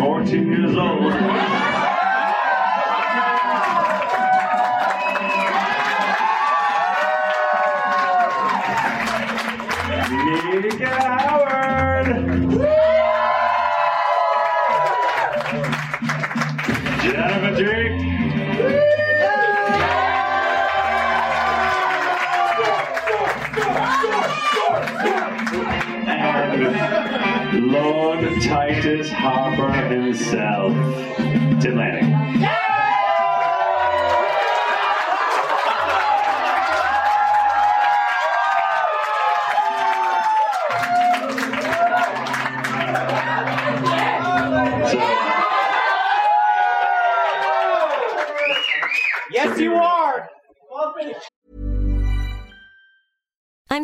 14 years old. Lord Titus Harper himself, Tim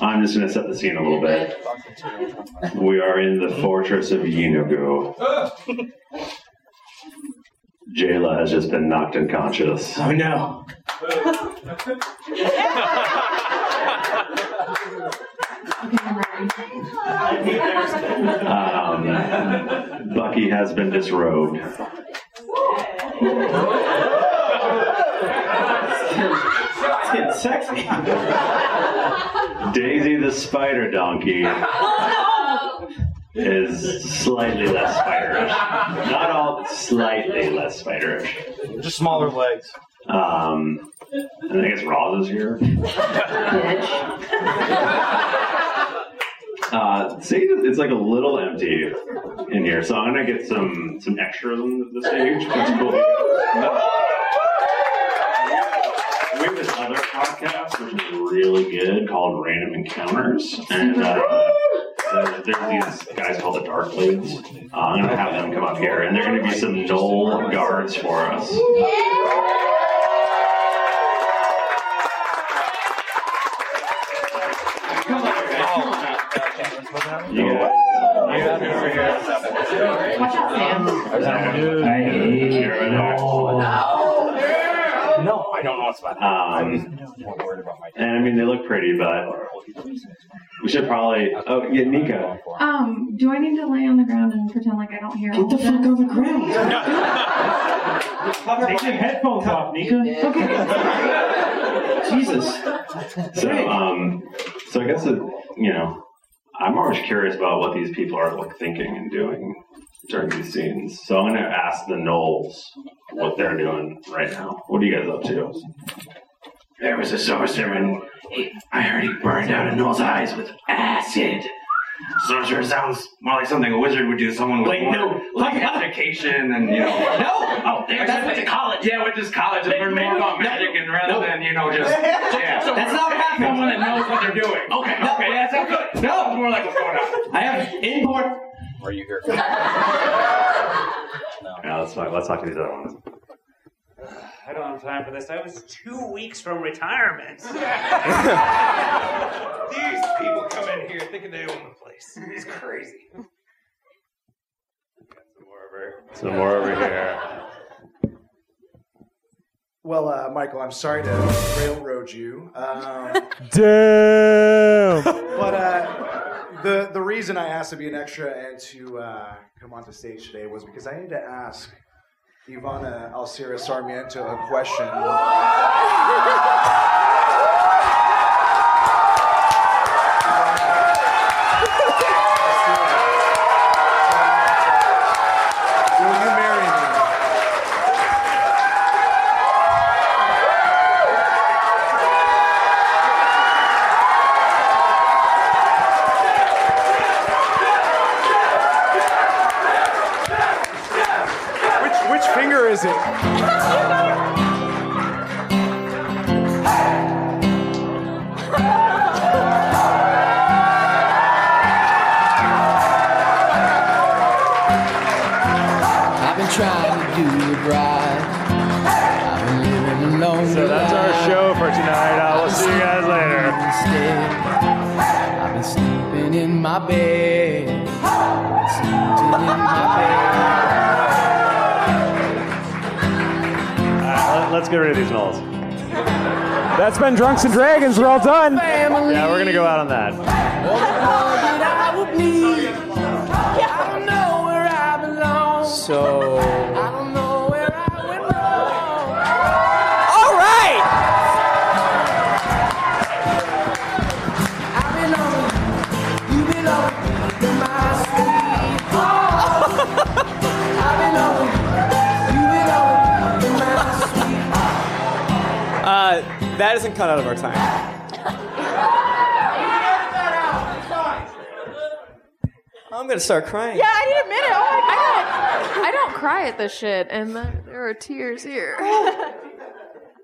I'm just going to set the scene a little bit. We are in the fortress of Yeenoghu. Jayla has just been knocked unconscious. Oh no. Um, Bucky has been disrobed. It's sexy. Daisy the spider donkey is slightly less spiderish. Not all, but slightly less spiderish. Just smaller legs. Um, and I guess Roz is here. Uh, see, it's like a little empty in here, so I'm gonna get some some extras on the stage. That's cool. We have this other podcast which is really good called Random Encounters, and uh, there's, there's these guys called the Dark Blades. Uh, I'm gonna have them come up here, and they're gonna be some gnoll guards for us. You guys, you guys over here. I hate You're over there. No, I don't know what's about Um, and I mean, they look pretty, but We should probably. Oh, yeah, Nico. Um, do I need to lay on the ground and pretend like I don't hear? Get the fuck on the ground. Take your headphones off, Nico. Okay. Jesus. So, um, so I guess it, you know, I'm always curious about what these people are like thinking and doing during these scenes. So I'm going to ask the gnolls what they're doing right now. What are you guys up to? There was a sorcerer, he, I heard he burned out a gnoll's eyes with acid. Sorcerer sounds more like something a wizard would do. Someone with Wait, more, no. like education and you know. No. Oh, there's That's went to college. Yeah, went to college and learned more about magic and rather No. than you know just yeah. So That's not what happened. Someone that knows what they're doing. Okay, okay, that sounds good. No. Sounds more like what's going on. I have import. Are you here? Yeah, let's talk, let's talk to these other ones. I don't have time for this. I was two weeks from retirement. These people come in here thinking they own the place. It's crazy. Some more over here. Well, uh, Michael, I'm sorry to railroad you. Um, Damn. but uh, the the reason I asked to be an extra and to uh, come onto stage today was because I need to ask Ivana Alcira Sarmiento a question. Finger let, let's get rid of these gnolls. That's been Drunks and Dragons. We're all done. Family. Yeah, we're gonna go out on that. bed. That isn't cut out of our time. I'm gonna start crying. Yeah, I need a minute. Oh my god. I don't cry at this shit, and there there are tears here.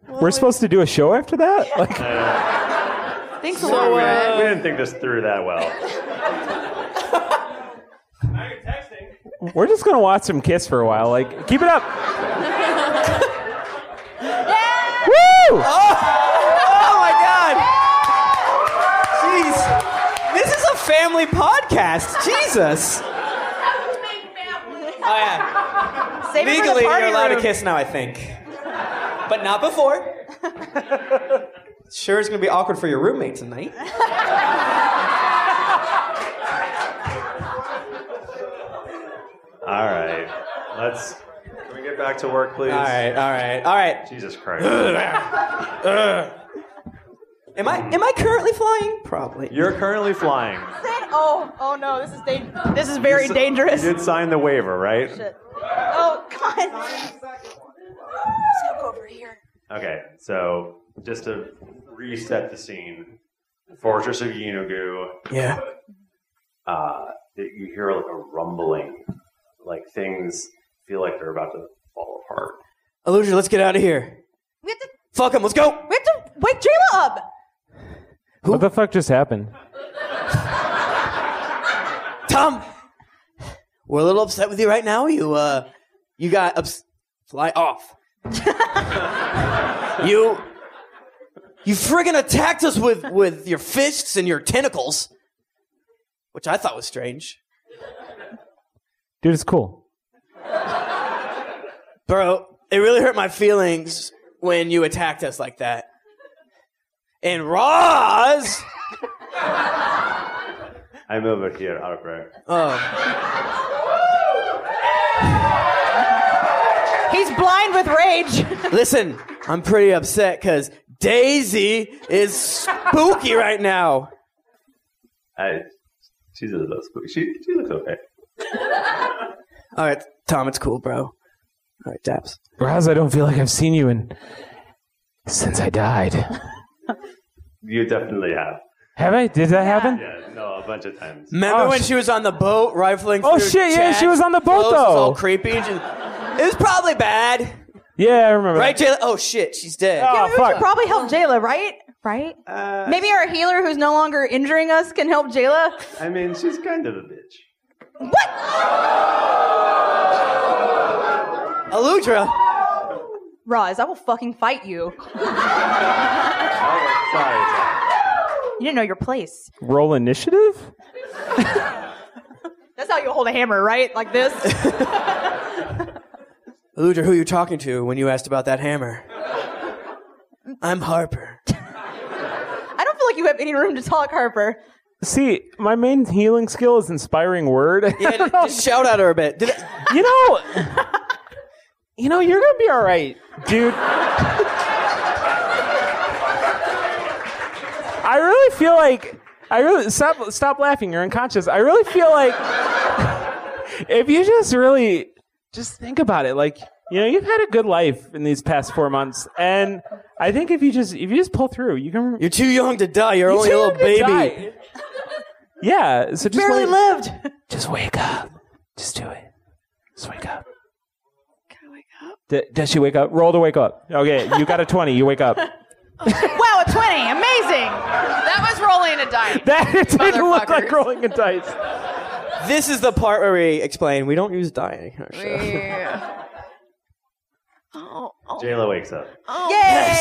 We're supposed to do a show after that? Like, Thanks a we, lot, didn't, we didn't think this through that well. now you're texting. we're just gonna watch some Kiss for a while. Like, keep it up. yeah! Woo! Oh my god! Jeez, this is a family podcast. Jesus. Oh yeah. Save it for the Legally, you're allowed room. to kiss now, I think, but not before. Sure, it's gonna be awkward for your roommate tonight. All right, let's. Can we get back to work, please? All right, all right, all right. Jesus Christ. Am I am I currently flying? Probably. You're currently flying. Oh, oh no, this is da- This is very You s- dangerous. You did sign the waiver, right? Shit. Oh god. Let's go over here. Okay, so just to reset the scene, Fortress of Yeenoghu. Yeah. Uh, that you hear like a rumbling, like things feel like they're about to fall apart. Illusion, let's get out of here. We have to. Fuck him. Let's go. We have to wake Jayla up. What the fuck just happened? Tom, we're a little upset with you right now. You uh, you got ups- fly off. you you friggin' attacked us with with your fists and your tentacles, which I thought was strange, Dude, it's cool. bro. It really hurt my feelings when you attacked us like that. And Roz I'm over here, Harper. Oh. He's blind with rage. Listen, I'm pretty upset because Daisy is spooky right now. I, she's a little spooky. She, she looks okay. All right, Tom, it's cool, bro. All right, Daps. Raz, I don't feel like I've seen you in since I died. You definitely have. Have I? Did that happen? Yeah, no, a bunch of times. Remember Oh, when sh- she was on the boat rifling? Through Oh, through shit, yeah, she was on the boat, clothes? It was all though. creepy. and she- it was probably bad, Yeah, I remember. right, that. Jayla? Oh shit, she's dead. Oh, Yeah, we should fuck. probably help Jayla, right? Right? Uh, Maybe our healer who's no longer injuring us can help Jayla. I mean, she's kind of a bitch. What? Aludra. Roz, I will fucking fight you. Sorry, sorry. You didn't know your place. Roll initiative? That's how you hold a hammer, right? Like this. Aludra, who are you talking to when you asked about that hammer? I'm Harper. I don't feel like you have any room to talk, Harper. See, my main healing skill is inspiring word. Yeah, just shout at her a bit. Did it, you know, you know, you're gonna be all right, dude. I really feel like I really stop stop laughing. You're unconscious. I really feel like if you just really just think about it, like you know, you've had a good life in these past four months, and I think if you just if you just pull through, you can. You're too young to die. You're, You're only a little baby. Yeah, so just Barely wait. lived. Just wake up. Just do it. Just wake up. Can I wake up. D- does she wake up? Roll to wake up. Okay, you got a 20. You wake up. wow, a 20. Amazing. That was rolling a die. That it didn't look like rolling a dice. This is the part where we explain we don't use die. in our show. Yeah. Oh, oh, Jayla wakes up. Oh. Yay!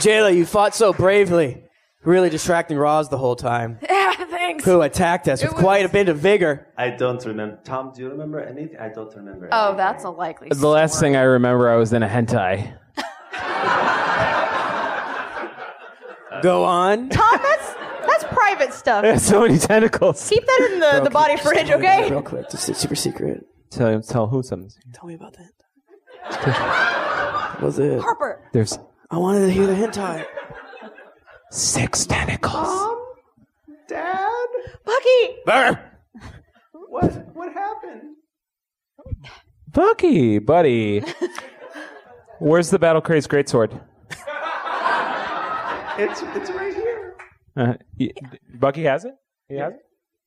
Jayla, you fought so bravely, really distracting Roz the whole time, yeah, who attacked us with quite a bit of vigor. I don't remember. Tom, do you remember anything? I don't remember. Oh, anything. that's a likely. The last thing I remember, I was in a hentai. Go on. Tom, that's that's private stuff. There's so many tentacles. Keep that in the, the body fridge, okay? Real quick, just a super secret. Tell, tell who something. Tell me about that. What was it? Harper. There's I wanted to hear the hentai. six tentacles. Dad, Bucky. what what happened? Bucky, buddy. Where's the Battle Craze Greatsword? It's it's right here. Uh, y- Bucky has it? He has it?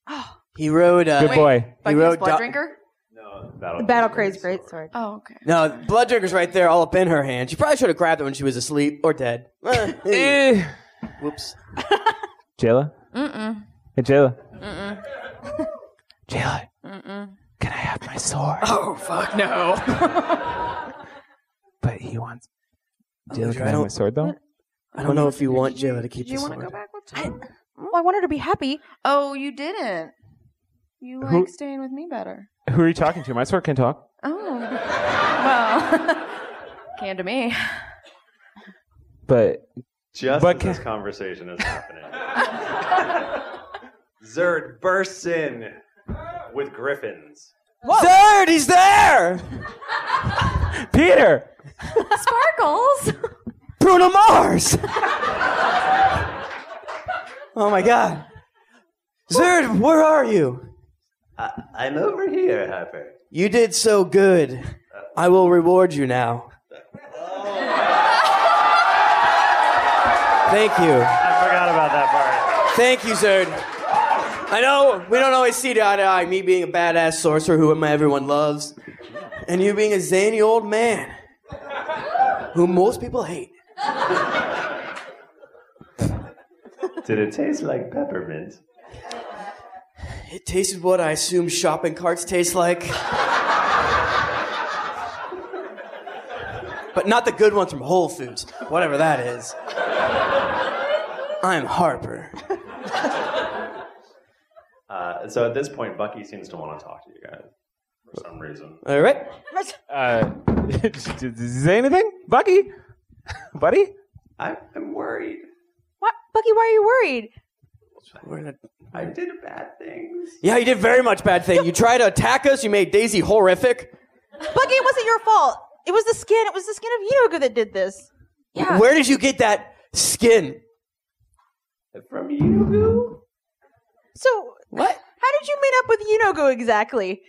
Oh, He rode. Uh, Good boy. He Bucky's rode. blood do- drinker. No, battle. The battle craze great sword. Oh, okay. No, blood drinker's right there, all up in her hand. She probably should have grabbed it when she was asleep or dead. Eh. Whoops. Jayla? Mm-mm. Hey, Jayla. Mm-mm. Jayla, Mm-mm. can I have my sword? Oh fuck no. But he wants. Oh, Jayla, I can I have don't- my sword, though? I don't know if you want Jayla to keep Do you the want to sword. go back with I, Tom? well, I want her to be happy. Oh, you didn't. You like Who- staying with me better. Who are you talking to? My sword can talk. Oh. Well, can to me. But Just But as ca- this conversation is happening, Zerd bursts in with griffins. Zerd, he's there! Peter! Sparkles. Bruno Mars! oh my god. Zerd, where are you? I, I'm over here, Harper. You did so good. I will reward you now. Oh. Thank you. I forgot about that part. Thank you, Zerd. I know we don't always see eye to eye. Me being a badass sorcerer who everyone loves, and you being a zany old man who most people hate. Did it taste like peppermint? It tasted what I assume shopping carts taste like. but not the good ones from Whole Foods, whatever that is. I'm Harper. Uh, so at this point, Bucky seems to want to talk to you guys for some reason. All right. Uh, did he say anything? Bucky? Buddy? I, I'm worried. What? Bucky, why are you worried? I did bad things. Yeah, you did very much bad thing. You tried to attack us. You made Daisy horrific. Bucky, it wasn't your fault. It was the skin. It was the skin of Yeenoghu that did this. Yeah. Where did you get that skin? From Yeenoghu? So what? How did you meet up with Yeenoghu exactly?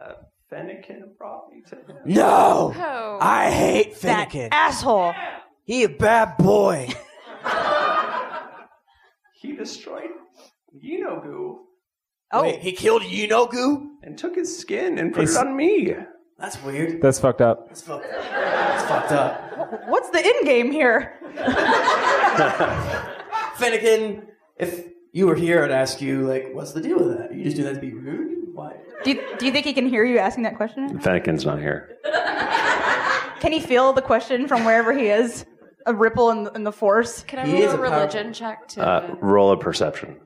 Uh, Fennekin brought me to him. No, Oh. I hate That Finnegan. asshole. He a bad boy. He destroyed Yeenoghu. Oh. Wait, he killed Yeenoghu? And took his skin and put It's- it on me. That's weird. That's fucked up. That's fucked, that's fucked up. What's the end game here? Finnegan, if you were here, I'd ask you, like, what's the deal with that? You just do that to be rude? Why? Do you, do you think he can hear you asking that question? Fennekin's not here. Can he feel the question from wherever he is? A ripple in, in the force? Can I roll a religion check to? Uh, roll a perception.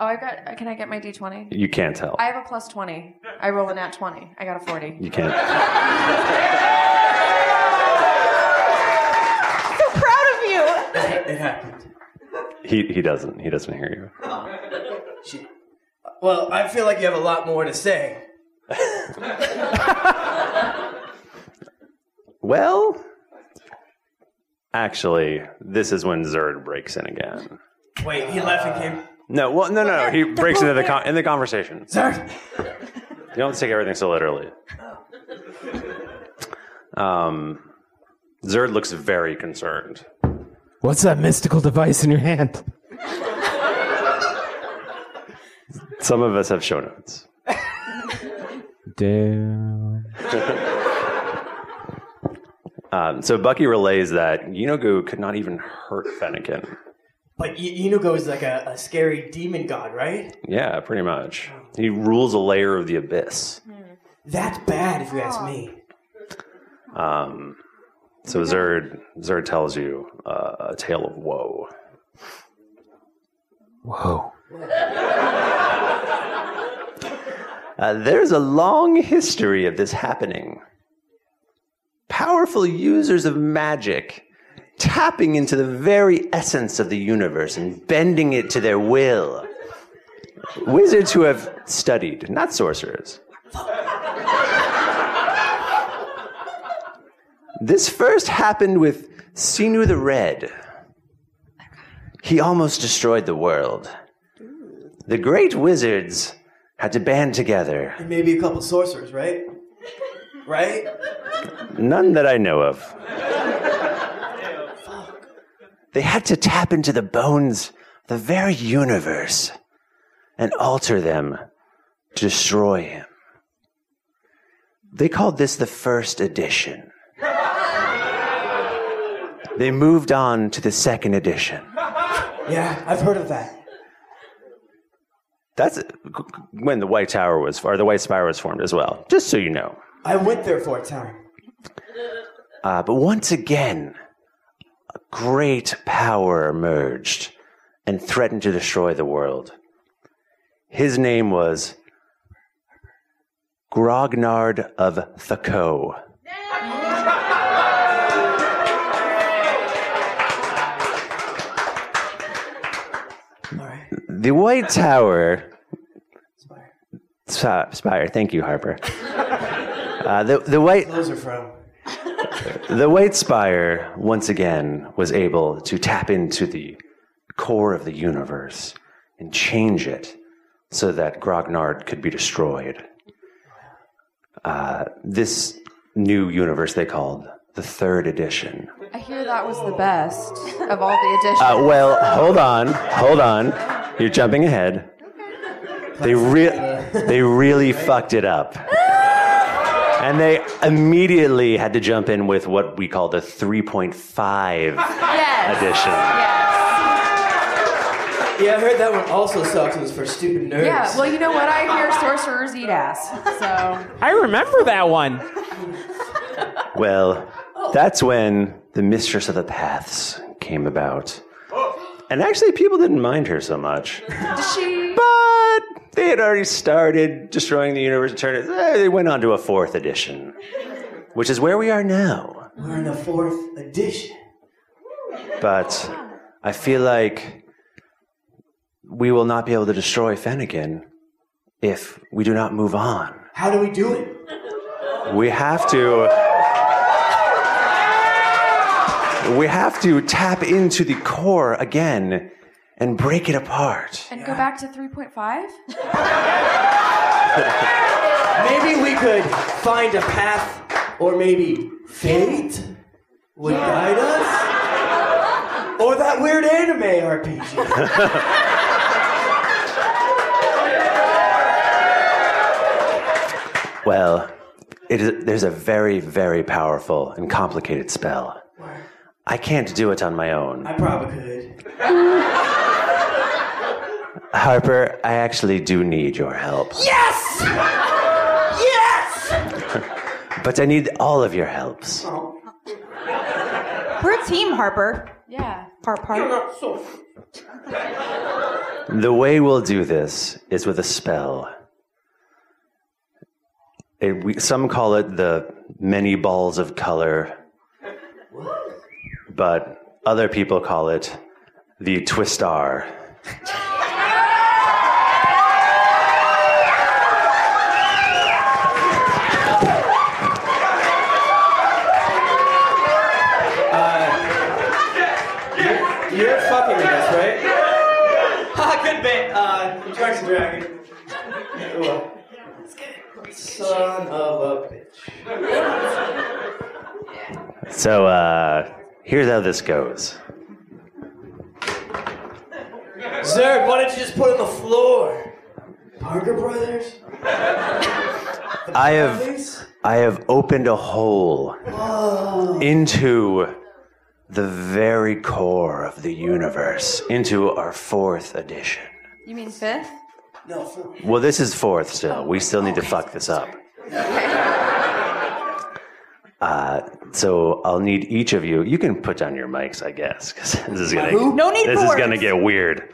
oh, I got. Can I get my d twenty? You can't tell. I have a plus twenty. I roll a nat twenty. I got a forty. You can't. So proud of you. It happened. He he doesn't. He doesn't hear you. She, well, I feel like you have a lot more to say. Well, actually, this is when Zerd breaks in again. Wait, he left and came. No, well, no, no, no. He breaks into the con- in the conversation. Zerd. You don't take everything so literally. Um, Zerd looks very concerned. What's that mystical device in your hand? Some of us have show notes. Damn. Um, so Bucky relays that Yeenoghu could not even hurt Fennekin. But y- Yeenoghu is like a, a scary demon god, right? Yeah, pretty much. He rules a layer of the abyss. That's bad, if you ask me. Um, so Zerd Zerd tells you uh, a tale of woe. Whoa. Uh, there's a long history of this happening. Powerful users of magic tapping into the very essence of the universe and bending it to their will. Wizards who have studied, not sorcerers. This first happened with Sinu the Red. He almost destroyed the world. The great wizards had to band together. And maybe a couple sorcerers, right? Right? None that I know of. They had to tap into the bones of the very universe and alter them to destroy him. They called this the first edition. They moved on to the second edition. Yeah, I've heard of that. That's when the White Tower was, or the White Spire was formed as well, just so you know. I went there for a time. Uh, but once again, a great power emerged and threatened to destroy the world. His name was Grognard of Thaco. The White Tower. Spire. Spire. Thank you, Harper. Uh, the, the White. Those are from. The White Spire, once again, was able to tap into the core of the universe and change it so that Grognard could be destroyed. Uh, this new universe they called the Third Edition. I hear that was the best of all the editions. Uh, well, hold on, hold on. You're jumping ahead. They, re- they really fucked it up. And they immediately had to jump in with what we call the 3.5 edition. Yeah, I heard that one also sucks. It was for stupid nerds. Yeah, well, you know what? I hear sorcerers eat ass. So I remember that one. Well, that's when the Mistress of the Paths came about. And actually, people didn't mind her so much. she. But they had already started destroying the universe and turned it. eh, They went on to a fourth edition, which is where we are now. We're in the fourth edition. But I feel like we will not be able to destroy Fennekin if we do not move on. How do we do it? We have to. We have to tap into the core again and break it apart. And go back to 3.5? Maybe we could find a path, or maybe fate would guide us? Or that weird anime RPG. Well, it is, there's a very, very powerful and complicated spell. I can't do it on my own. I probably could. Harper, I actually do need your help. Yes! Yes! But I need all of your helps. Oh. We're a team, Harper. Yeah. Harp, harp. The way we'll do this is with a spell. It, we, some call it the many balls of color, but other people call it the Twister. You're, you're fucking with us, right? Ha, good bit. Uh, Dragons and Dragon. Son of a bitch. So uh, here's how this goes. Zerd, why don't you just put it on the floor? Parker Brothers? I have I have opened a hole Whoa. into the very core of the universe, into our fourth edition. You mean fifth? No, four. Well, this is fourth still. We still need to fuck this up. Uh, so I'll need each of you. You can put down your mics, I guess, because this is gonna No need this for is gonna get weird.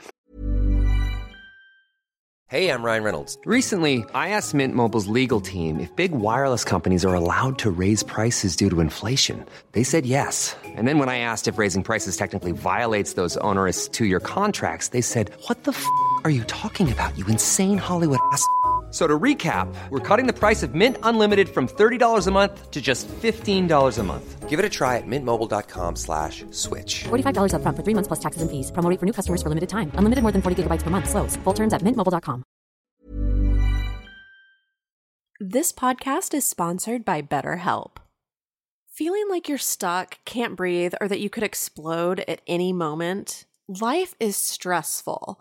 Hey, I'm Ryan Reynolds. Recently, I asked Mint Mobile's legal team if big wireless companies are allowed to raise prices due to inflation. They said yes. And then when I asked if raising prices technically violates those onerous two year contracts, they said, What the f are you talking about, you insane Hollywood ass? F- So to recap, we're cutting the price of Mint Unlimited from $30 a month to just $15 a month. Give it a try at mintmobile.com slash switch. $45 upfront for three months plus taxes and fees. Promo rate for new customers for limited time. Unlimited more than 40 gigabytes per month. Slows. Full terms at mintmobile.com. This podcast is sponsored by BetterHelp. Feeling like you're stuck, can't breathe, or that you could explode at any moment? Life is stressful.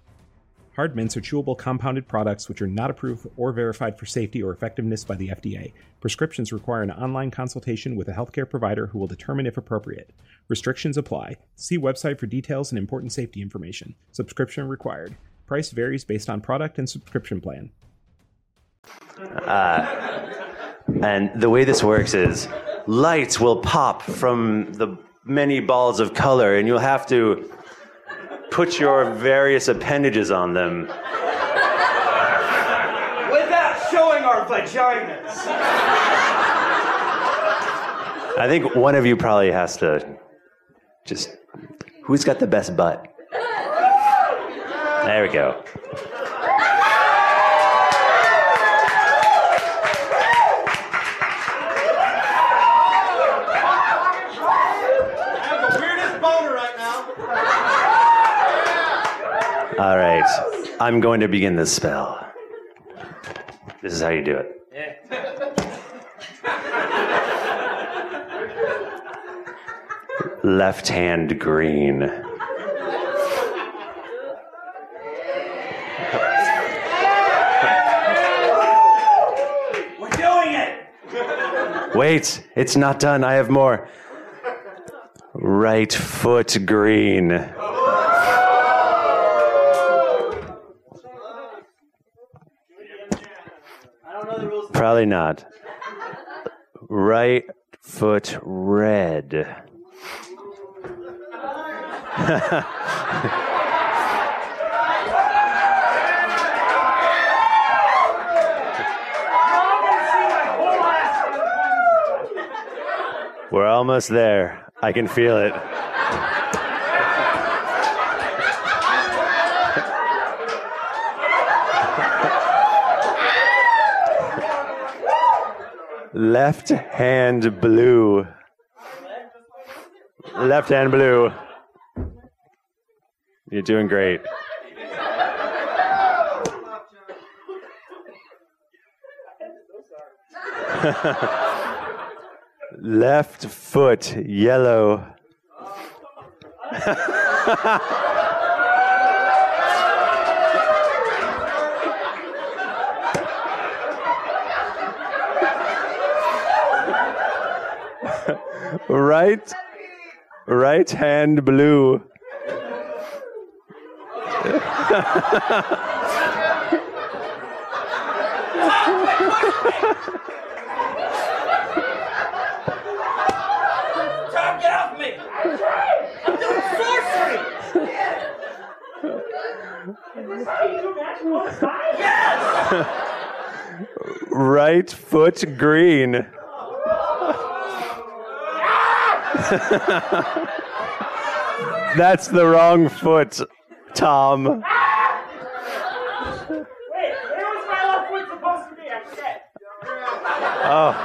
Hard mints are chewable compounded products which are not approved or verified for safety or effectiveness by the FDA. Prescriptions require an online consultation with a healthcare provider who will determine if appropriate. Restrictions apply. See website for details and important safety information. Subscription required. Price varies based on product and subscription plan. Uh, and the way this works is lights will pop from the many balls of color, and you'll have to put your various appendages on them. Without showing our vaginas. I think one of you probably has to just. Who's got the best butt? There we go. I have the weirdest boner right now. All right. I'm going to begin this spell. This is how you do it. Left hand green. We're doing it. Wait, it's not done. I have more. Right foot green. Probably not. Right foot red. We're almost there. I can feel it. Left hand blue. Left hand blue. You're doing great. Left foot yellow. right right hand blue. Tom, get off me! I'm doing sorcery! Yes! Right foot green. That's the wrong foot, Tom. Wait, where was my left foot supposed to be? I forget. Oh.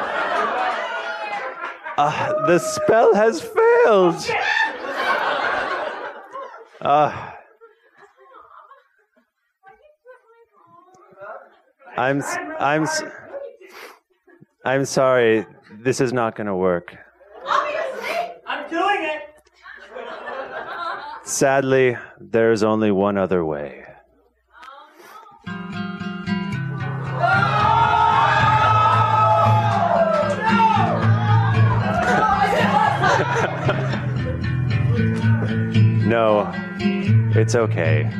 Uh, the spell has failed. Uh, I'm I'm I'm sorry. This is not going to work. I'm doing it. Sadly, there is only one other way. No, it's okay.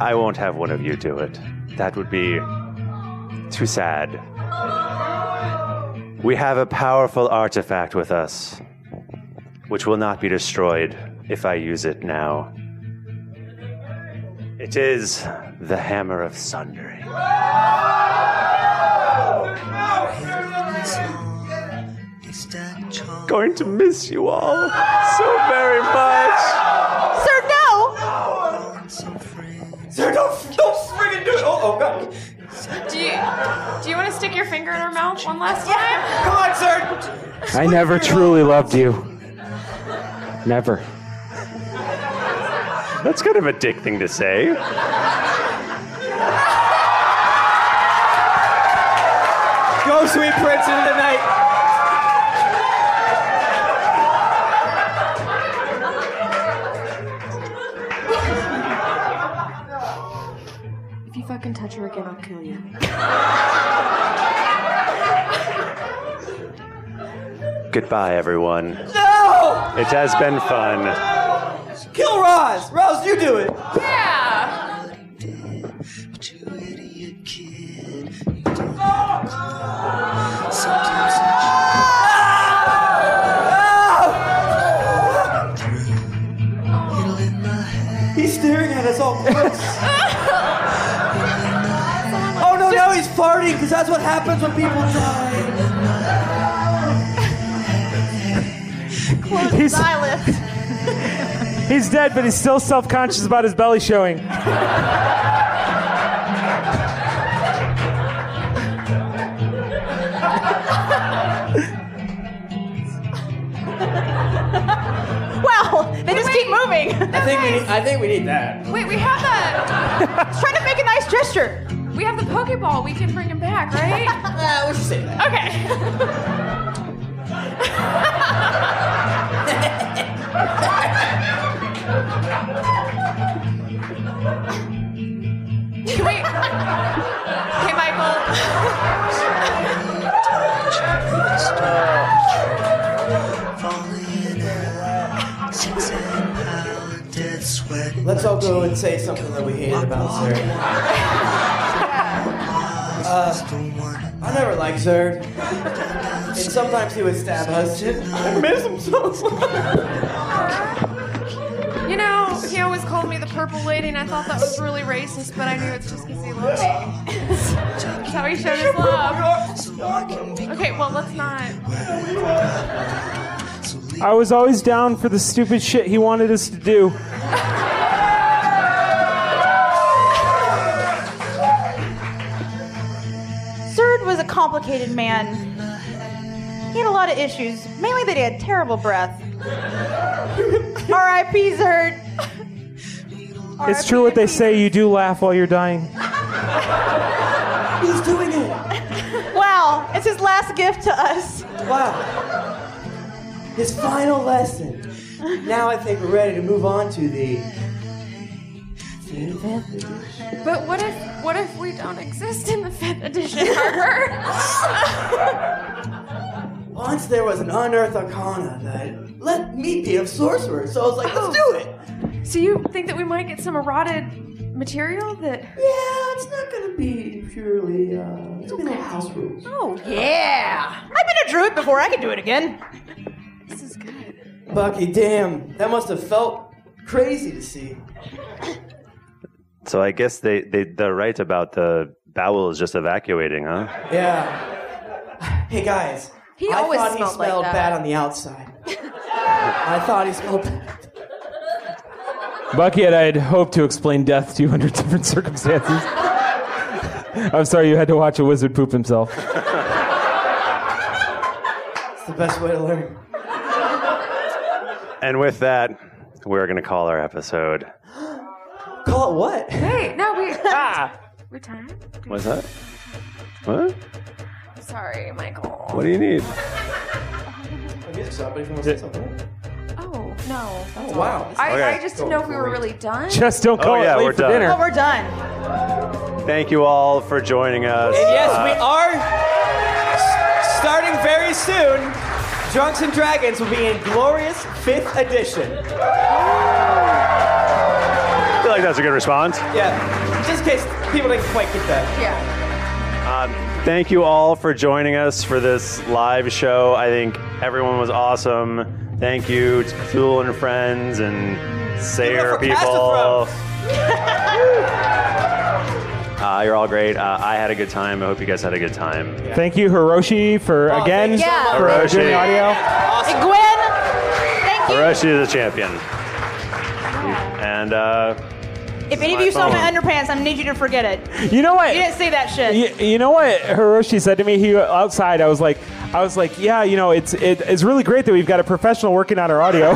I won't have one of you do it. That would be too sad. We have a powerful artifact with us, which will not be destroyed if I use it now. It is the Hammer of Sundering. Going to miss you all so very much. Sir, no! Sir, don't, don't friggin' do it! Oh, oh, God. Do you do you want to stick your finger in her mouth one last time? Come on, sir! I never truly loved you. Never. That's kind of a dick thing to say. Go, sweet prince, into the night. If you fucking touch her again, I'll kill you. Goodbye, everyone. No! It has been fun. Kill Roz! Roz, you do it! Yeah. He's staring at us all close. oh no, no, he's farting because that's what happens when people die. Close He's- his eyelids. He's dead, but he's still self conscious about his belly showing. Wow, they just keep moving. I think we need. I think we need that. Wait, we have the Trying to make a nice gesture. we have the Pokeball. We can bring him back, right? Uh, we should say that. Okay. Can we? Hey, Michael. Let's all go and say something that we hated about Zerd. Uh, I never liked Zerd. And sometimes he would stab us. I miss him so much. You know, he always called me the purple lady, and I thought that was really racist, but I knew it's just because he loved me. That's how he showed his love. Okay, well, let's not. I was always down for the stupid shit he wanted us to do. Zerd was a complicated man. He had a lot of issues, mainly that he had terrible breath. R.I.P. Zerd. It's true what they say, you do laugh while you're dying. He's doing it. Wow, it's his last gift to us. Wow. His final lesson. Now I think we're ready to move on to the. fifth edition. But what if what if we don't exist in the fifth edition, Harper? Once there was an unearthed arcana that let me be a sorcerer, so I was like, let's oh. do it. So you think that we might get some eroded material that? Yeah, it's not gonna be purely. Uh, it's gonna be like house rules. Oh Yeah. I've been a druid before. I can do it again. This is good. Bucky, damn, that must have felt crazy to see. So I guess they, they they're right about the bowel is just evacuating, huh? Yeah. Hey guys. He I always thought smelled he like smelled that. bad on the outside. I thought he smelled bad. Bucky, I had hoped to explain death to you under different circumstances. I'm sorry you had to watch a wizard poop himself. It's the best way to learn. And with that, we're going to call our episode. Call it what? Wait, no, we. Ah. We're tired? What's that? What? Sorry, Michael. What do you need? Oh, no. Oh, wow. I, Okay. I just didn't know if we were really done. Just don't call Oh, it yeah, late we're for done. dinner. Oh, we're done. Thank you all for joining us. And yes, Uh, we are s- starting very soon. Drunks and Dragons will be in glorious fifth edition. I feel like that's a good response. Yeah, just in case people didn't quite get that. Yeah. Um, thank you all for joining us for this live show. I think everyone was awesome. Thank you to Cthulhu and her Friends and Sayer people. Uh, you're all great. Uh, I had a good time. I hope you guys had a good time. Thank you, Hiroshi, for Oh, again thank Yeah. for Hiroshi. doing the audio. Hey, Gwen, thank you. Hiroshi is a champion. And uh, If any of my you saw my underpants, I need you to forget it. You know what? You didn't say that shit. You, you know what Hiroshi said to me? He outside. I was like, I was like, yeah, you know, it's it, it's really great that we've got a professional working on our audio.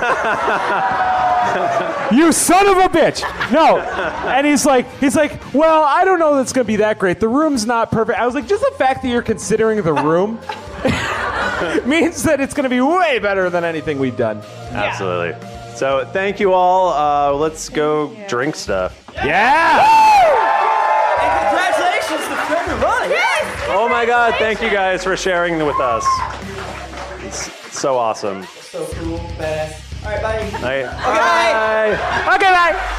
you son of a bitch! No, and he's like, he's like, well, I don't know that's gonna be that great. The room's not perfect. I was like, just the fact that you're considering the room means that it's gonna be way better than anything we've done. absolutely. So thank you all. Uh, let's go drink stuff. Yeah. And congratulations to everybody. Oh my God! Thank you guys for sharing with us. It's so awesome. So cool, badass. All right, bye. Bye. Okay, bye. Okay, bye.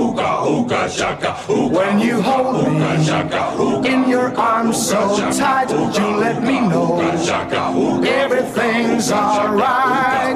When you hold me in your arms so tight, you let me know everything's alright.